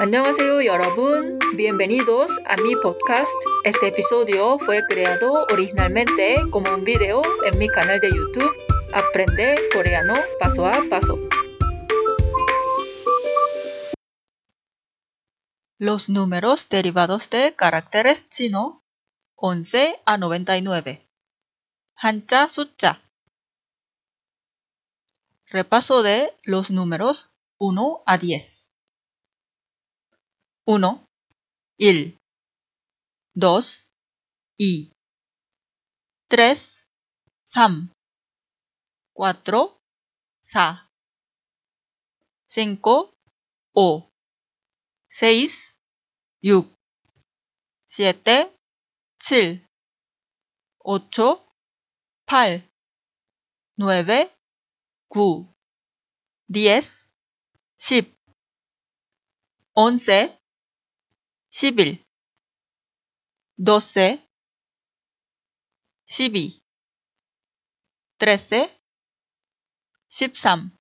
Annyeonghaseyo 여러분, bienvenidos a mi podcast. Este episodio fue creado originalmente como un video en mi canal de YouTube Aprende Coreano Paso a Paso. Los números derivados de caracteres chino 11 a 99. 한자 숫자. Repaso de los números 1 a 10. 1, 1, 2, 2, 3, 3, 4, 4, 5, 5, 6, 6, 7, 7, 8, 8, 9, 9, 10, 10, 11, 11, 12, 12, 13, 13,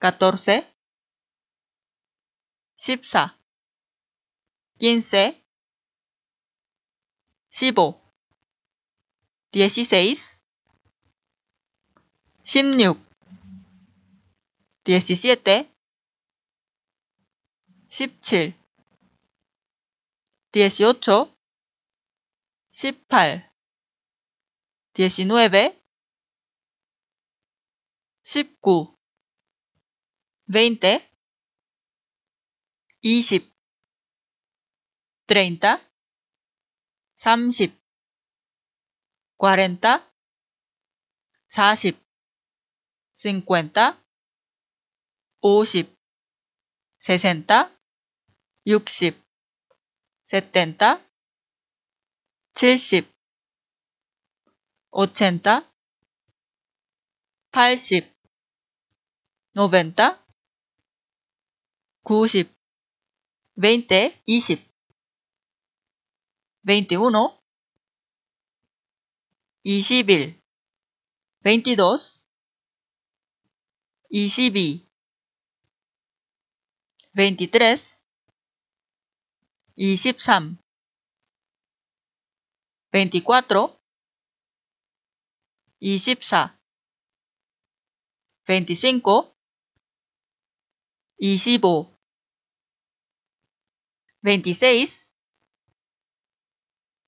14, 14, 15, 15, 16, 16, 17, 17, 18, 18, 19, 19, 20, 20, 30, 30, 40, 40, 50, 50, 60, 60, 70, 70, 80, 80, 90, 90, 20, 20, 21, 21, 22, 22, 23, 23, 24, 24, 25, 25, 26,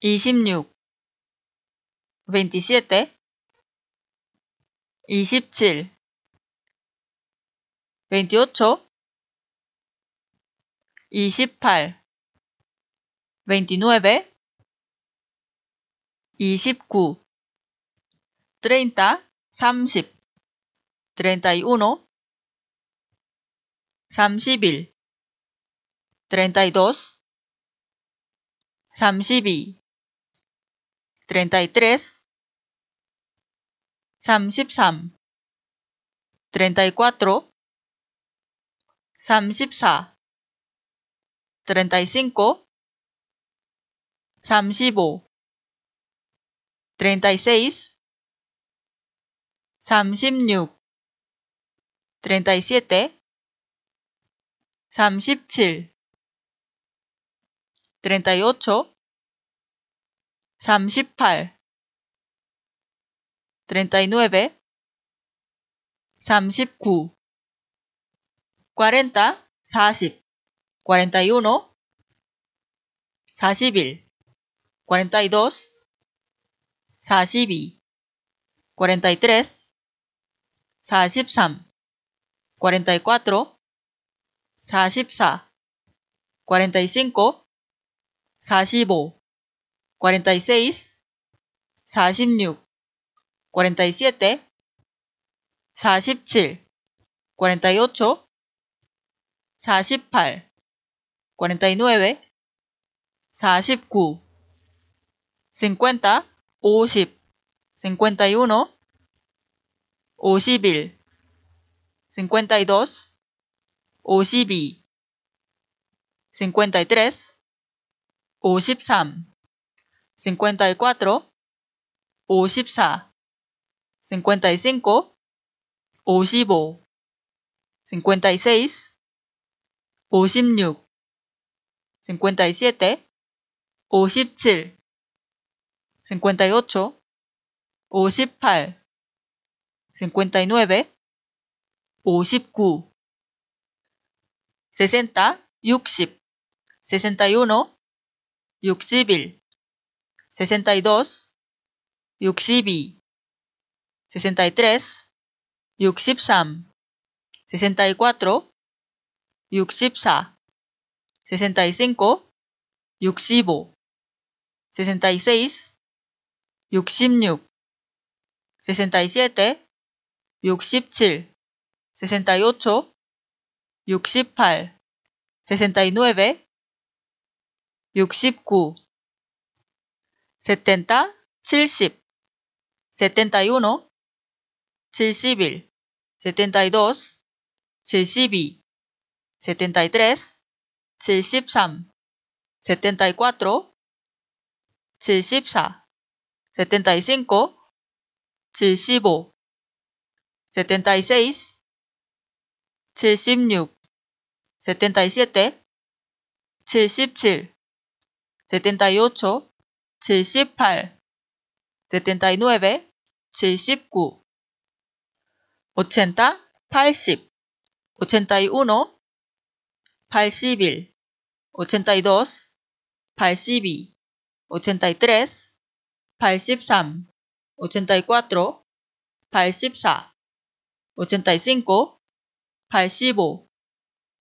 26, 27, 27, 28, 28, 29, 29, 30, 30, 31, 31, 32, 32, 33, 33, 34, 34, 35, 35, 36, 36, 37, 37, 38, 38, 39, 39, 40, 40, 41, 41, 42, 42, 43, 43, 44, 44, 45, 45, 46, 46, 47, 47, 48, 48, 49, 49, 50, 50, 51, 51, 52, 52, 53, 53, 54, 54, 55, 55, 56, 56 57 57 58 58 59 59 60 60 61 61 62 62 63 63 64 64 65 65 66 66 67 67 68 68 69 69 70 70 71 71 72 72 73 73 74 74 75 75 76 76 77 77 78 78 79 79 80 80 81 81 82 82 83 83 84 84 85 85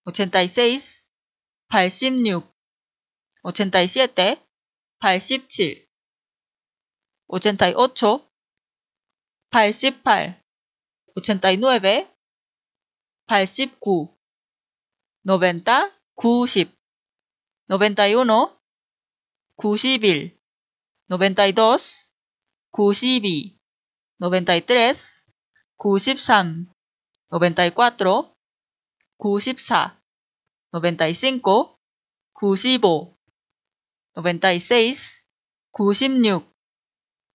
86 86 87 87 88 88 89 89 90 90 91 91 92 92 93 93 94 94 95 95 96 96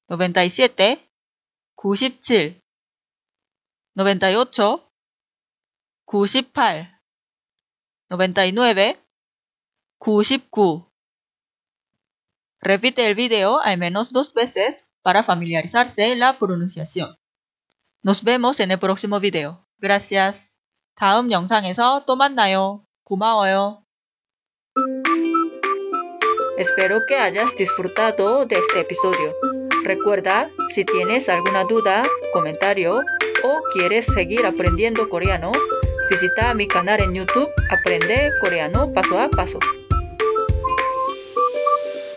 97 97 98 98 99 99 Repite el video al menos dos veces para familiarizarse la pronunciación. Nos vemos en el próximo video. Gracias. 다음 영상에서 또 만나요. 고마워요. Espero que hayas disfrutado de este episodio. Recuerda, si tienes alguna duda, comentario o quieres seguir aprendiendo coreano, visita mi canal en YouTube Aprende Coreano Paso a Paso.